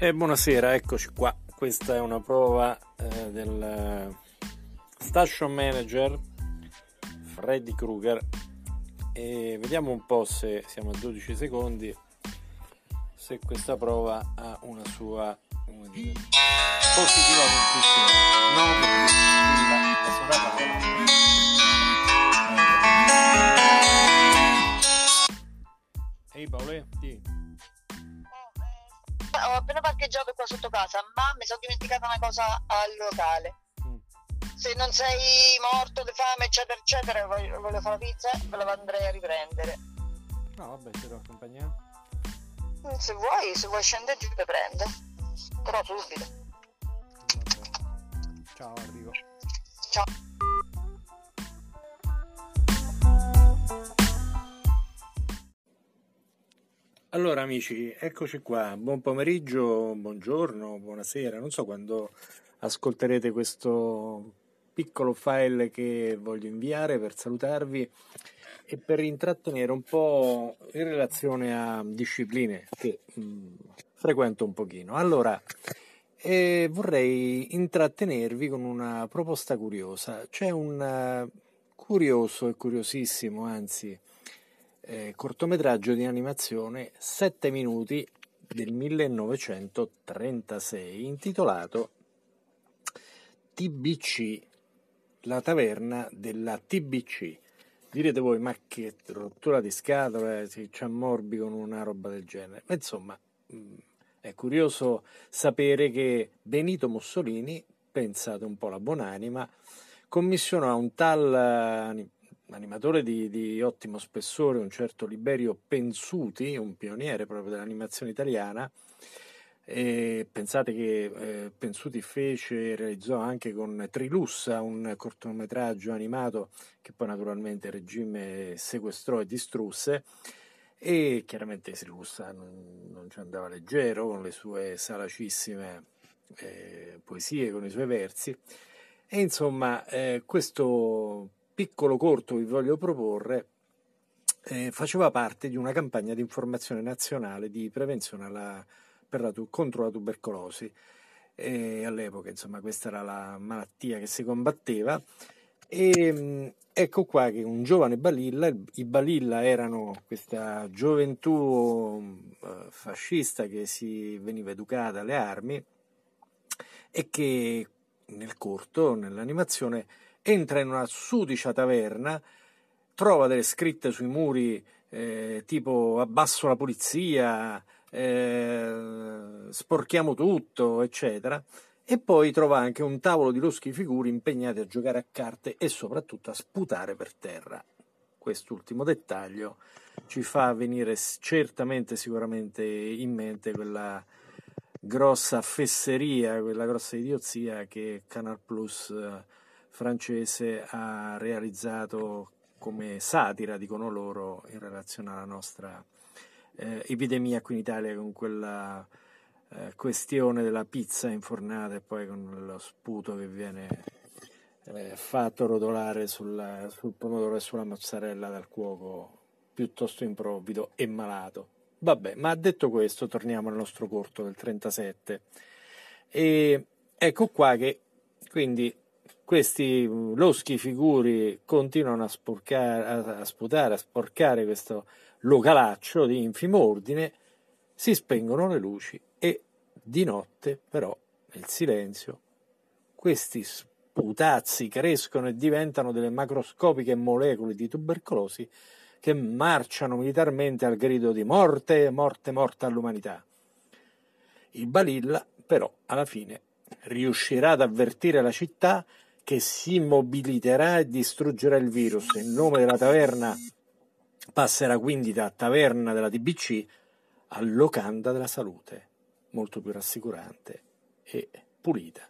E buonasera, eccoci qua. Questa è una prova eh, del station manager Freddy Krueger e vediamo un po' se siamo a 12 secondi se questa prova ha una sua dire, positiva conclusione. No, positiva, la Ehi Paolo, ho appena parcheggiato qua sotto casa, ma mi sono dimenticata una cosa al locale. Mm. Se non sei morto di fame, eccetera, eccetera, voglio, voglio fare la pizza, ve la andrei a riprendere. No, vabbè, ti devo accompagnare. Mm, se vuoi, se vuoi scendere giù, le prendo. Però subito. Vabbè. Ciao, arrivo. Ciao. Allora amici, eccoci qua, buon pomeriggio, buongiorno, buonasera, non so quando ascolterete questo piccolo file che voglio inviare per salutarvi e per intrattenere un po' in relazione a discipline che mh, mm, frequento un pochino. Allora, eh, vorrei intrattenervi con una proposta curiosa. C'è un uh, curioso e curiosissimo, anzi, eh, cortometraggio di animazione 7 minuti del 1936 intitolato TBC, la taverna della TBC. Direte voi, ma che rottura di scatole, si ci ammorbi con una roba del genere. Ma insomma, mm, è curioso sapere che Benito Mussolini, pensate un po' la buonanima, commissionò a un tal animatore di, di, ottimo spessore, un certo Liberio Pensuti, un pioniere proprio dell'animazione italiana. E pensate che eh, Pensuti fece e realizzò anche con Trilussa un cortometraggio animato che poi naturalmente il regime sequestrò e distrusse e chiaramente Trilussa non, non ci andava leggero con le sue salacissime eh, poesie, con i suoi versi e insomma eh, questo piccolo corto vi voglio proporre eh, faceva parte di una campagna di informazione nazionale di prevenzione alla, la, contro la tubercolosi. E all'epoca, insomma, questa era la malattia che si combatteva. E mm, ecco qua che un giovane Balilla, i Balilla erano questa gioventù eh, fascista che si veniva educata alle armi e che nel corto, nell'animazione, entra in una sudicia taverna, trova delle scritte sui muri eh, tipo abbasso la polizia, eh, sporchiamo tutto, eccetera, e poi trova anche un tavolo di loschi figuri impegnati a giocare a carte e soprattutto a sputare per terra. Quest'ultimo dettaglio ci fa venire certamente, sicuramente in mente quella grossa fesseria, quella grossa idiozia che Canal Plus eh, francese ha realizzato come satira, dicono loro, in relazione alla nostra eh, epidemia qui in Italia con quella eh, questione della pizza infornata e poi con lo sputo che viene eh, fatto rotolare sul, sul pomodoro e sulla mozzarella dal cuoco piuttosto improvvido e malato. Vabbè, ma detto questo, torniamo al nostro corto del 37. E ecco qua che quindi questi mm, loschi figuri continuano a, sporcare, a, sputare, a sporcare questo localaccio di infimo ordine, si spengono le luci e di notte però nel silenzio questi sputazzi crescono e diventano delle macroscopiche molecole di tubercolosi che marciano militarmente al grido di morte, morte, morte all'umanità. Il Balilla però alla fine riuscirà ad avvertire la città che si mobiliterà e distruggerà il virus. Il nome della taverna passerà quindi da taverna della TBC a locanda della salute, molto più rassicurante e pulita.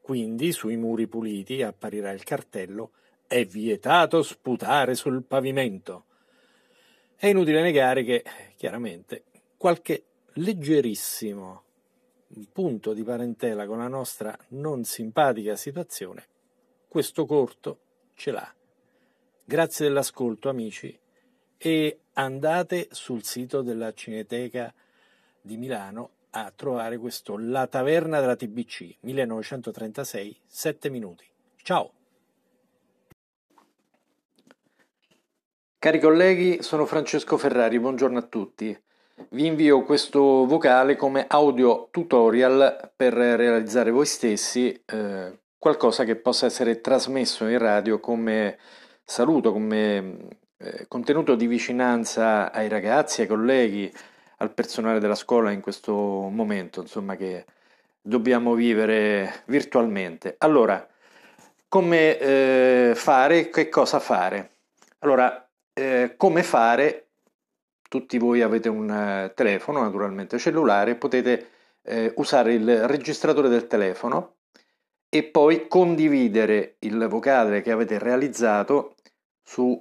Quindi sui muri puliti apparirà il cartello è vietato sputare sul pavimento. È inutile negare che, chiaramente, qualche leggerissimo punto di parentela con la nostra non simpatica situazione questo corto ce l'ha. Grazie dell'ascolto amici e andate sul sito della Cineteca di Milano a trovare questo La taverna della TBC 1936, 7 minuti. Ciao! Cari colleghi, sono Francesco Ferrari, buongiorno a tutti. Vi invio questo vocale come audio tutorial per realizzare voi stessi eh, qualcosa che possa essere trasmesso in radio come saluto, come eh, contenuto di vicinanza ai ragazzi, ai colleghi, al personale della scuola in questo momento, insomma, che dobbiamo vivere virtualmente. Allora, come eh, fare? Che cosa fare? Allora, eh, come fare? Tutti voi avete un telefono, naturalmente cellulare, potete usare il registratore del telefono e poi condividere il vocale che avete realizzato su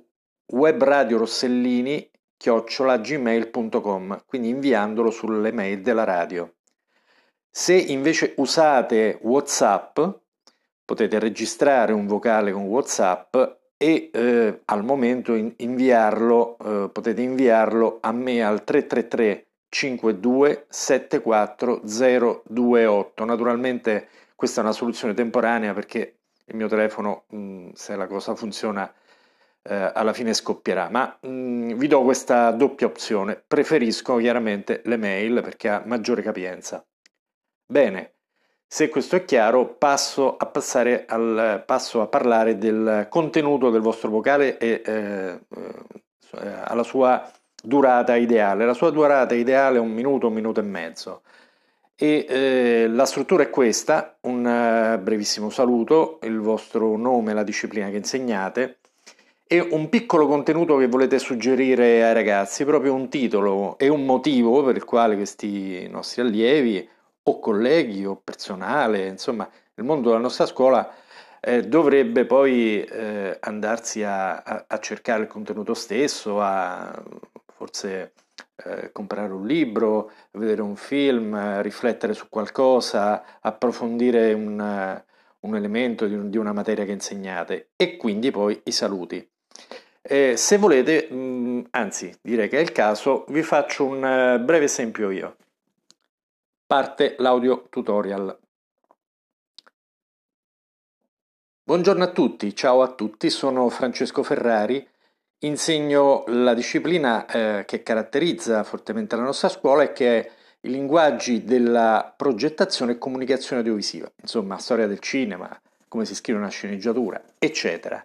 web radio rossellini chiocciolagmail.com, quindi inviandolo sulle mail della radio. Se invece usate WhatsApp, potete registrare un vocale con WhatsApp e eh, al momento in, inviarlo, eh, potete inviarlo a me al 333 52 74 028. Naturalmente questa è una soluzione temporanea perché il mio telefono, mh, se la cosa funziona, eh, alla fine scoppierà. Ma mh, vi do questa doppia opzione. Preferisco chiaramente le mail perché ha maggiore capienza. Bene, se questo è chiaro, passo a, al, passo a parlare del contenuto del vostro vocale e eh, eh, alla sua durata ideale. La sua durata ideale è un minuto, un minuto e mezzo. E eh, la struttura è questa, un uh, brevissimo saluto, il vostro nome, la disciplina che insegnate, e un piccolo contenuto che volete suggerire ai ragazzi, proprio un titolo e un motivo per il quale questi nostri allievi o colleghi o personale, insomma il mondo della nostra scuola eh, dovrebbe poi eh, andarsi a, a, a, cercare il contenuto stesso, a forse eh, comprare un libro, vedere un film, riflettere su qualcosa, approfondire un, un elemento di, un, di una materia che insegnate e quindi poi i saluti. Eh, se volete, mh, mm, anzi direi che è il caso, vi faccio un uh, breve esempio io. Parte l'audio tutorial. Buongiorno a tutti, ciao a tutti, sono Francesco Ferrari, insegno la disciplina eh, che caratterizza fortemente la nostra scuola e che è i linguaggi della progettazione e comunicazione audiovisiva, insomma storia del cinema, come si scrive una sceneggiatura, eccetera.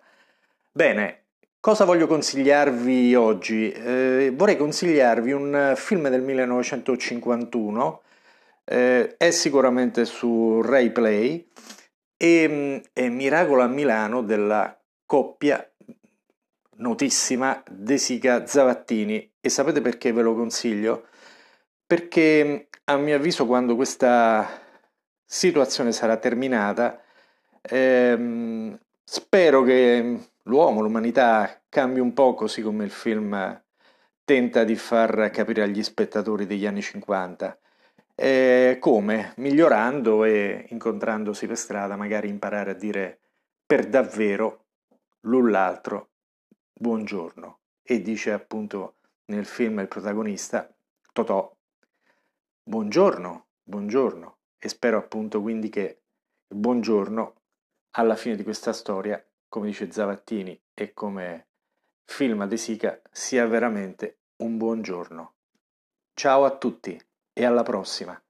Bene, Cosa voglio consigliarvi oggi? Eh, vorrei consigliarvi un film del 1951, eh, è sicuramente su Rai Play, e è Miracolo a Milano della coppia notissima De Sica Zavattini. E sapete perché ve lo consiglio? Perché a mio avviso quando questa situazione sarà terminata, ehm, spero che l'uomo, l'umanità cambi un po' così come il film tenta di far capire agli spettatori degli anni 50. E come? Migliorando e incontrandosi per strada, magari imparare a dire per davvero l'un l'altro buongiorno. E dice appunto nel film il protagonista, Totò, buongiorno, buongiorno. E spero appunto quindi che il buongiorno alla fine di questa storia come dice Zavattini e come film De Sica, sia veramente un buon giorno. Ciao a tutti e alla prossima!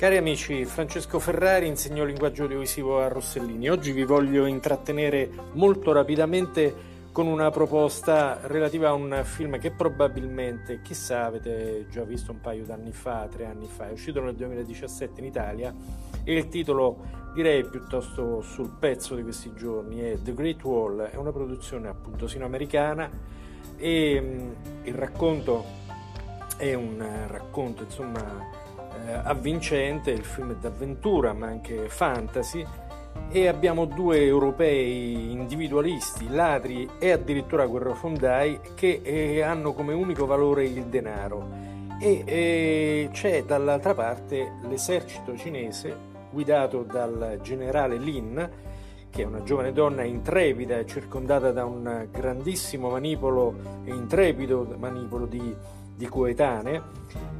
Cari amici, Francesco Ferrari insegno linguaggio audiovisivo a Rossellini. Oggi vi voglio intrattenere molto rapidamente con una proposta relativa a un film che probabilmente, chissà, avete già visto un paio d'anni fa, tre anni fa, è uscito nel 2017 in Italia e il titolo direi piuttosto sul pezzo di questi giorni è The Great Wall, è una produzione appunto sino-americana e mm, il racconto è un racconto insomma avvincente, il film d'avventura ma anche fantasy e abbiamo due europei individualisti, ladri e addirittura guerrafondai che eh, hanno come unico valore il denaro. E eh, c'è dall'altra parte l'esercito cinese guidato dal generale Lin che è una giovane donna intrepida, circondata da un grandissimo manipolo e intrepido manipolo di, di coetanee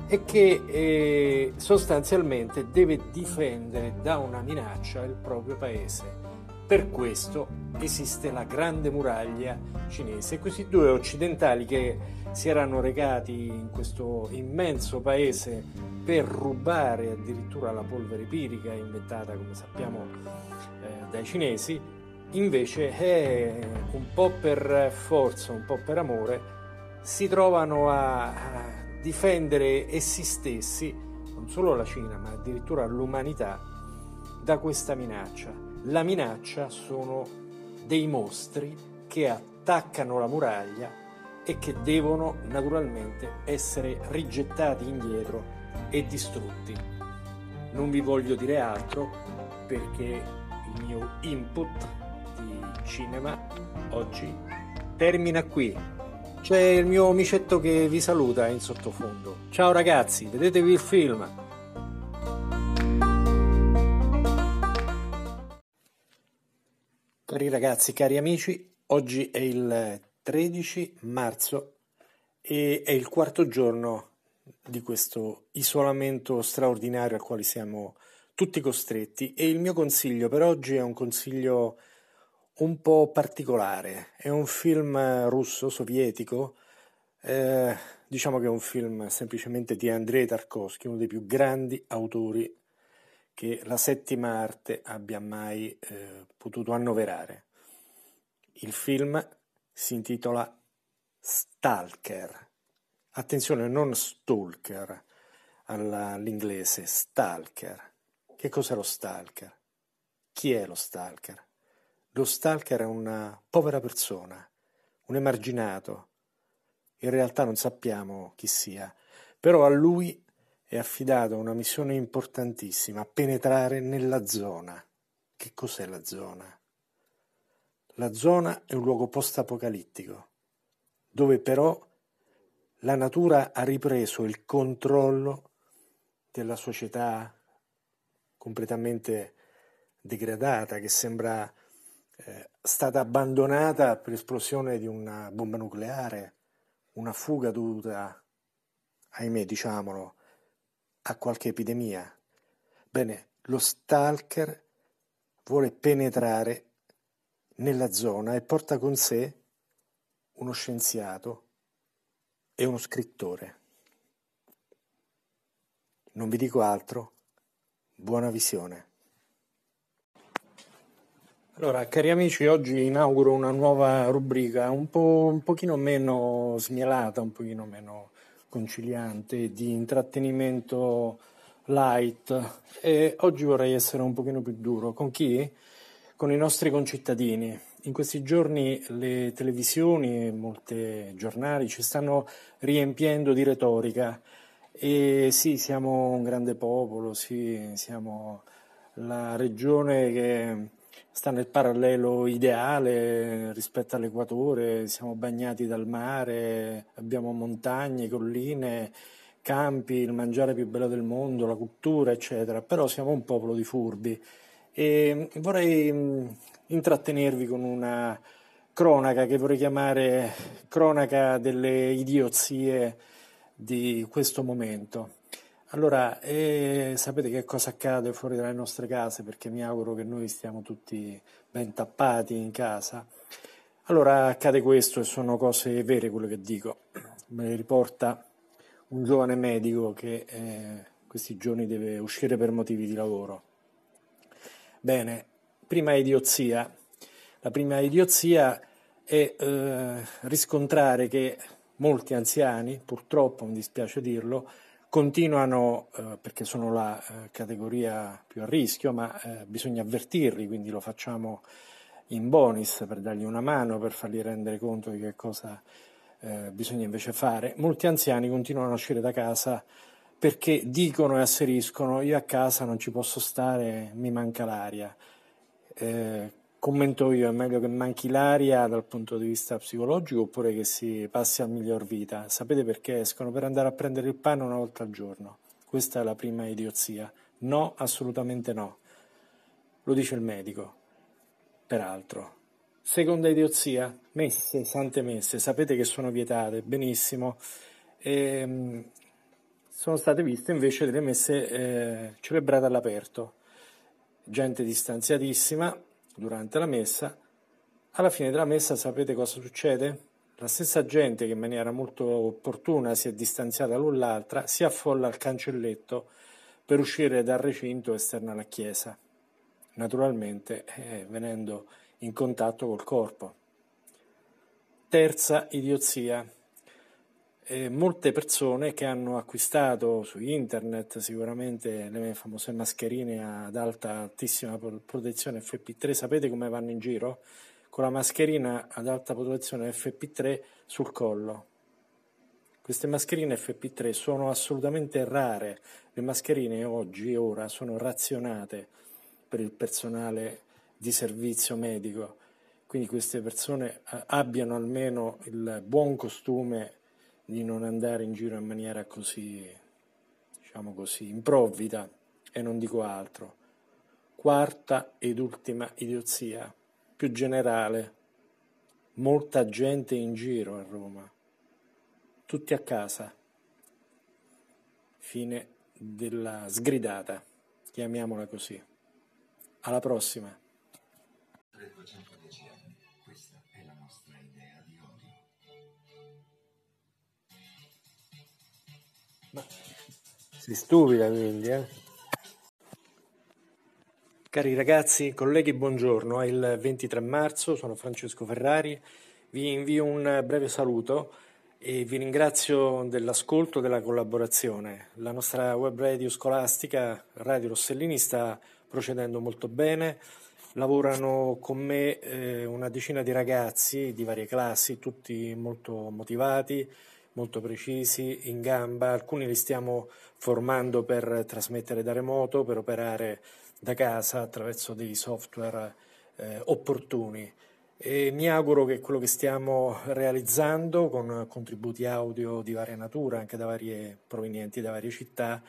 e che eh, sostanzialmente deve difendere da una minaccia il proprio paese. Per questo esiste la grande muraglia cinese. Questi due occidentali che si erano recati in questo immenso paese per rubare addirittura la polvere pirica inventata, come sappiamo, eh, dai cinesi, invece eh, un po' per forza, un po' per amore, si trovano a, difendere essi stessi, non solo la Cina, ma addirittura l'umanità, da questa minaccia. La minaccia sono dei mostri che attaccano la muraglia e che devono naturalmente essere rigettati indietro e distrutti. Non vi voglio dire altro perché il mio input di cinema oggi termina qui. C'è il mio amicetto che vi saluta in sottofondo. Ciao ragazzi, vedetevi il film. Cari ragazzi, cari amici, oggi è il 13 marzo e è il quarto giorno di questo isolamento straordinario al quale siamo tutti costretti e il mio consiglio per oggi è un consiglio un po' particolare, è un film russo sovietico, eh, diciamo che è un film semplicemente di Andrei Tarkovsky, uno dei più grandi autori che la settima arte abbia mai eh, potuto annoverare. Il film si intitola Stalker Attenzione, non stalker all'inglese, stalker. Che cos'è lo stalker? Chi è lo stalker? Lo stalker è una povera persona, un emarginato. In realtà non sappiamo chi sia, però a lui è affidata una missione importantissima, penetrare nella zona. Che cos'è la zona? La zona è un luogo post-apocalittico, dove però la natura ha ripreso il controllo della società completamente degradata, che sembra eh, stata abbandonata per l'esplosione di una bomba nucleare, una fuga dovuta, ahimè diciamolo, a qualche epidemia. Bene, lo stalker vuole penetrare nella zona e porta con sé uno scienziato è uno scrittore. Non vi dico altro, buona visione. Allora, cari amici, oggi inauguro una nuova rubrica un, po', un pochino meno smielata, un pochino meno conciliante, di intrattenimento light e oggi vorrei essere un pochino più duro. Con chi? Con i nostri concittadini in questi giorni le televisioni e molti giornali ci stanno riempiendo di retorica e sì, siamo un grande popolo, sì, siamo la regione che sta nel parallelo ideale rispetto all'equatore, siamo bagnati dal mare, abbiamo montagne, colline, campi, il mangiare più bello del mondo, la cultura, eccetera, però siamo un popolo di furbi e vorrei intrattenervi con una cronaca che vorrei chiamare cronaca delle idiozie di questo momento. Allora, eh, sapete che cosa accade fuori dalle nostre case perché mi auguro che noi stiamo tutti ben tappati in casa. Allora accade questo e sono cose vere quello che dico. Me le riporta un giovane medico che eh, questi giorni deve uscire per motivi di lavoro. Bene, prima idiozia. La prima idiozia è eh, riscontrare che molti anziani, purtroppo mi dispiace dirlo, continuano, eh, perché sono la eh, categoria più a rischio, ma eh, bisogna avvertirli, quindi lo facciamo in bonus per dargli una mano, per fargli rendere conto di che cosa eh, bisogna invece fare. Molti anziani continuano a uscire da casa perché dicono e asseriscono io a casa non ci posso stare, mi manca l'aria eh, commento io, è meglio che manchi l'aria dal punto di vista psicologico oppure che si passi a miglior vita? Sapete perché escono? Per andare a prendere il pane una volta al giorno. Questa è la prima idiozia. No, assolutamente no. Lo dice il medico. peraltro. Seconda idiozia, messe, sante messe, sapete che sono vietate, benissimo. E, ehm, sono state viste invece delle messe eh, celebrate all'aperto. Gente distanziatissima durante la messa. Alla fine della messa sapete cosa succede? La stessa gente che in maniera molto opportuna si è distanziata l'un l'altra si affolla al cancelletto per uscire dal recinto esterno alla chiesa, naturalmente eh, venendo in contatto col corpo. Terza idiozia. Eh, molte persone che hanno acquistato su internet sicuramente le famose mascherine ad alta altissima protezione FP3, sapete come vanno in giro? Con la mascherina ad alta protezione FP3 sul collo. Queste mascherine FP3 sono assolutamente rare, le mascherine oggi, ora, sono razionate per il personale di servizio medico, quindi queste persone eh, abbiano almeno il buon costume di non andare in giro in maniera così, diciamo così, improvvida e non dico altro. Quarta ed ultima idiozia, più generale, molta gente in giro a Roma, tutti a casa, fine della sgridata, chiamiamola così. Alla prossima. Ma sei stupida quindi, eh? Cari ragazzi, colleghi, buongiorno. È il 23 marzo, sono Francesco Ferrari. Vi invio un breve saluto e vi ringrazio dell'ascolto e della collaborazione. La nostra web radio scolastica, Radio Rossellini, sta procedendo molto bene lavorano con me eh, una decina di ragazzi di varie classi, tutti molto motivati, molto precisi, in gamba, alcuni li stiamo formando per trasmettere da remoto, per operare da casa attraverso dei software eh, opportuni. E mi auguro che quello che stiamo realizzando con contributi audio di varia natura, anche da varie, provenienti da varie città,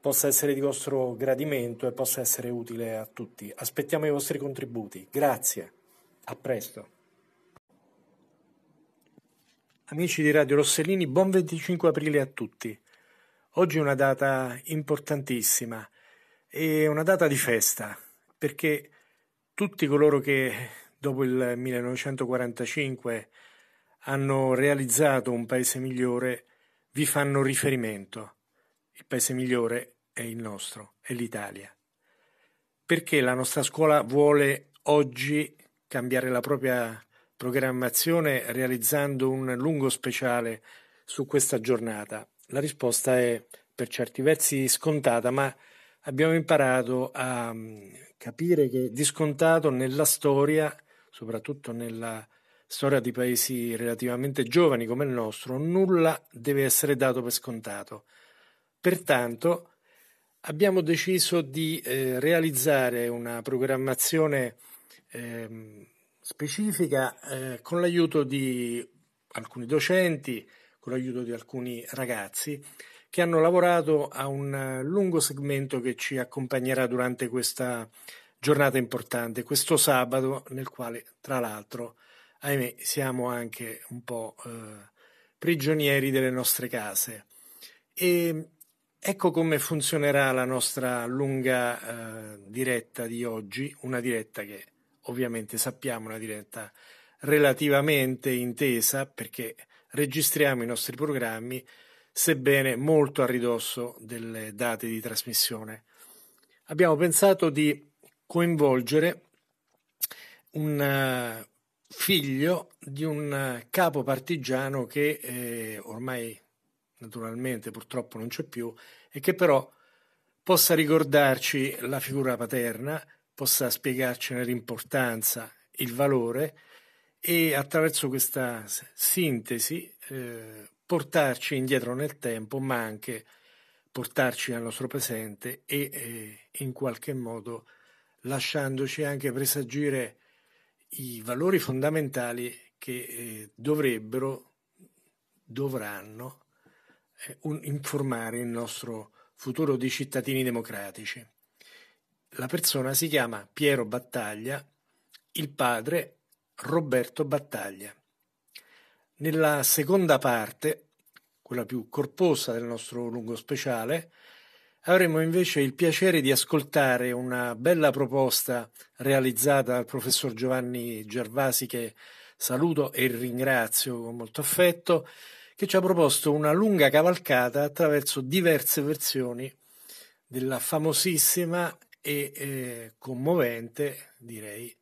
possa essere di vostro gradimento e possa essere utile a tutti. Aspettiamo i vostri contributi. Grazie. A presto. Amici di Radio Rossellini, buon 25 aprile a tutti. Oggi è una data importantissima e una data di festa perché tutti coloro che dopo il 1945 hanno realizzato un paese migliore vi fanno riferimento. Il paese migliore è il nostro, è l'Italia. Perché la nostra scuola vuole oggi cambiare la propria programmazione realizzando un lungo speciale su questa giornata? La risposta è per certi versi scontata, ma abbiamo imparato a mm, capire che di scontato nella storia, soprattutto nella storia di paesi relativamente giovani come il nostro, nulla deve essere dato per scontato. Pertanto, abbiamo deciso di eh, realizzare una programmazione eh, specifica eh, con l'aiuto di alcuni docenti, con l'aiuto di alcuni ragazzi che hanno lavorato a un lungo segmento che ci accompagnerà durante questa giornata importante, questo sabato nel quale tra l'altro, ahimè, siamo anche un po' eh, prigionieri delle nostre case. E Ecco come funzionerà la nostra lunga eh, diretta di oggi, una diretta che ovviamente sappiamo una diretta relativamente intesa perché registriamo i nostri programmi sebbene molto a ridosso delle date di trasmissione. Abbiamo pensato di coinvolgere un uh, figlio di un uh, capo partigiano che eh, ormai naturalmente purtroppo non c'è più, e che però possa ricordarci la figura paterna, possa spiegarcene l'importanza, il valore e attraverso questa sintesi eh, portarci indietro nel tempo, ma anche portarci al nostro presente e eh, in qualche modo lasciandoci anche presagire i valori fondamentali che eh, dovrebbero, dovranno eh, un, informare il nostro futuro di cittadini democratici. La persona si chiama Piero Battaglia il padre Roberto Battaglia. Nella seconda parte, quella più corposa del nostro lungo speciale, avremo invece il piacere di ascoltare una bella proposta realizzata dal professor Giovanni Gervasi che saluto e ringrazio con molto affetto, che ci ha proposto una lunga cavalcata attraverso diverse versioni della famosissima e eh, commovente, direi,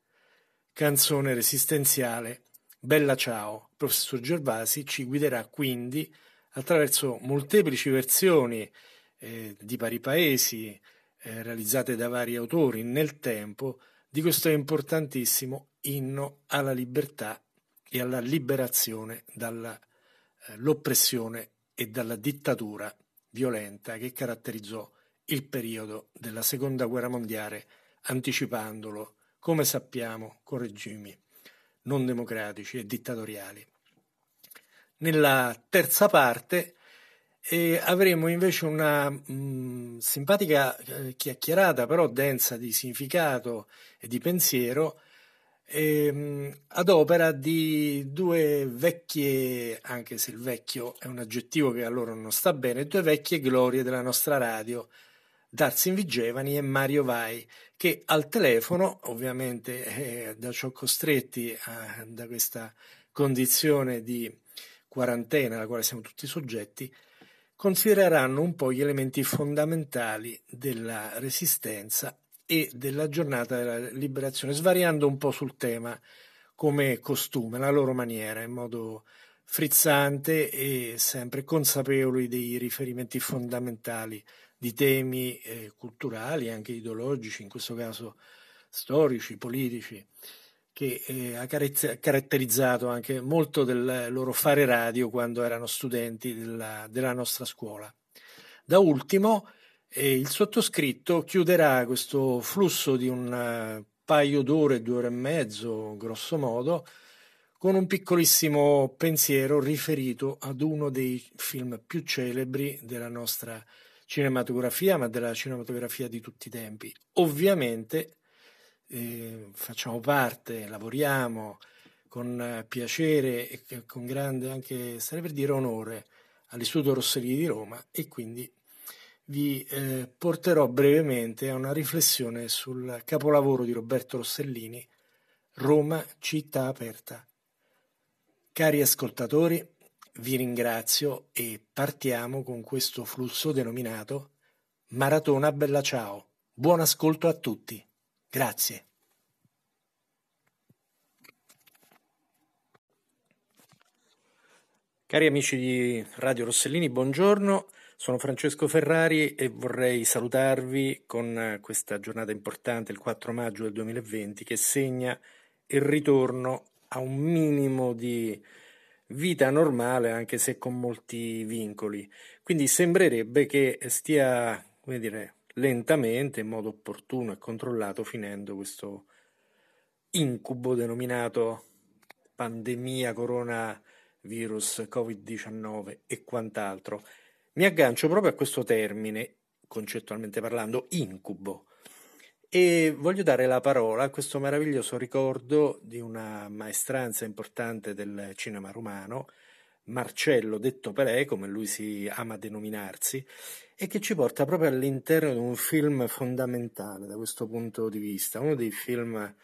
canzone resistenziale Bella Ciao. Il professor Gervasi ci guiderà quindi attraverso molteplici versioni eh, di vari paesi eh, realizzate da vari autori nel tempo di questo importantissimo inno alla libertà e alla liberazione dall'oppressione eh, e dalla dittatura violenta che caratterizzò il periodo della seconda guerra mondiale, anticipandolo, come sappiamo, con regimi non democratici e dittatoriali. Nella terza parte eh, avremo invece una mh, mm, simpatica eh, chiacchierata, però densa di significato e di pensiero, eh, ad opera di due vecchie, anche se il vecchio è un aggettivo che a loro non sta bene, due vecchie glorie della nostra radio, Darzin Vigevani e Mario Vai, che al telefono, ovviamente eh, da ciò costretti a, da questa condizione di quarantena alla quale siamo tutti soggetti, considereranno un po' gli elementi fondamentali della resistenza e della giornata della liberazione, svariando un po' sul tema come costume, la loro maniera, in modo frizzante e sempre consapevoli dei riferimenti fondamentali di temi eh, culturali, anche ideologici, in questo caso storici, politici, che eh, ha caratterizzato anche molto del loro fare radio quando erano studenti della, della nostra scuola. Da ultimo, eh, il sottoscritto chiuderà questo flusso di un uh, paio d'ore, due ore e mezzo, grosso modo, con un piccolissimo pensiero riferito ad uno dei film più celebri della nostra cinematografia, ma della cinematografia di tutti i tempi. Ovviamente eh, facciamo parte, lavoriamo con piacere e con grande anche, sarebbe per dire, onore all'Istituto Rossellini di Roma e quindi vi eh, porterò brevemente a una riflessione sul capolavoro di Roberto Rossellini, Roma, città aperta. Cari ascoltatori, vi ringrazio e partiamo con questo flusso denominato Maratona Bella Ciao. Buon ascolto a tutti. Grazie. Cari amici di Radio Rossellini, buongiorno. Sono Francesco Ferrari e vorrei salutarvi con questa giornata importante, il 4 maggio del 2020, che segna il ritorno a un minimo di vita normale anche se con molti vincoli. Quindi sembrerebbe che stia, come dire, lentamente, in modo opportuno e controllato, finendo questo incubo denominato pandemia, coronavirus, covid-19 e quant'altro. Mi aggancio proprio a questo termine, concettualmente parlando, incubo, e voglio dare la parola a questo meraviglioso ricordo di una maestranza importante del cinema romano, Marcello detto Pelé, come lui si ama denominarsi, e che ci porta proprio all'interno di un film fondamentale da questo punto di vista, uno dei film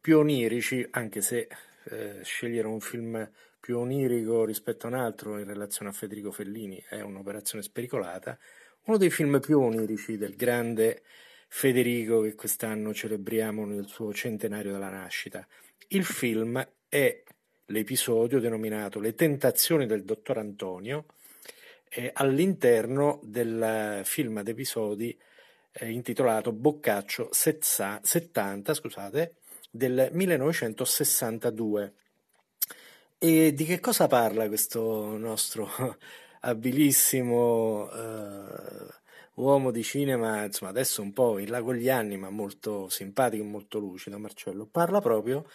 più onirici, anche se eh, scegliere un film più onirico rispetto a un altro in relazione a Federico Fellini è un'operazione spericolata, uno dei film più onirici del grande Federico che quest'anno celebriamo nel suo centenario della nascita. Il film è l'episodio denominato Le tentazioni del dottor Antonio eh, all'interno del film ad episodi eh, intitolato Boccaccio 70 scusate, del 1962. E di che cosa parla questo nostro abilissimo eh, uomo di cinema, insomma, adesso un po' in là con gli anni, ma molto simpatico e molto lucido, Marcello, parla proprio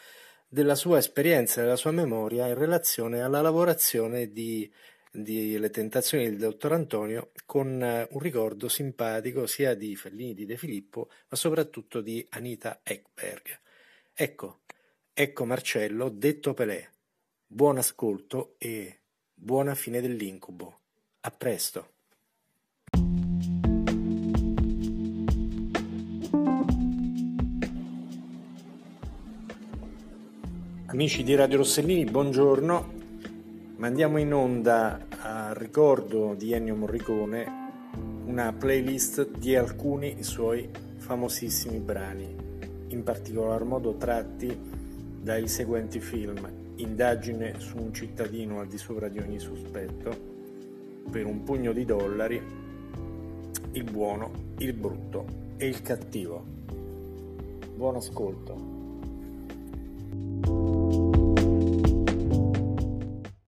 della sua esperienza, della sua memoria in relazione alla lavorazione di, di Le tentazioni del dottor Antonio con eh, un ricordo simpatico sia di Fellini, di De Filippo, ma soprattutto di Anita Ekberg. Ecco, Ecco Marcello, detto Pelé. Buon ascolto e buona fine dell'incubo. A presto. Amici di Radio Rossellini, buongiorno. Mandiamo in onda a ricordo di Ennio Morricone una playlist di alcuni suoi famosissimi brani, in particolar modo tratti dai seguenti film Indagine su un cittadino al di sopra di ogni sospetto, per un pugno di dollari, il buono, il brutto e il cattivo. Buon ascolto.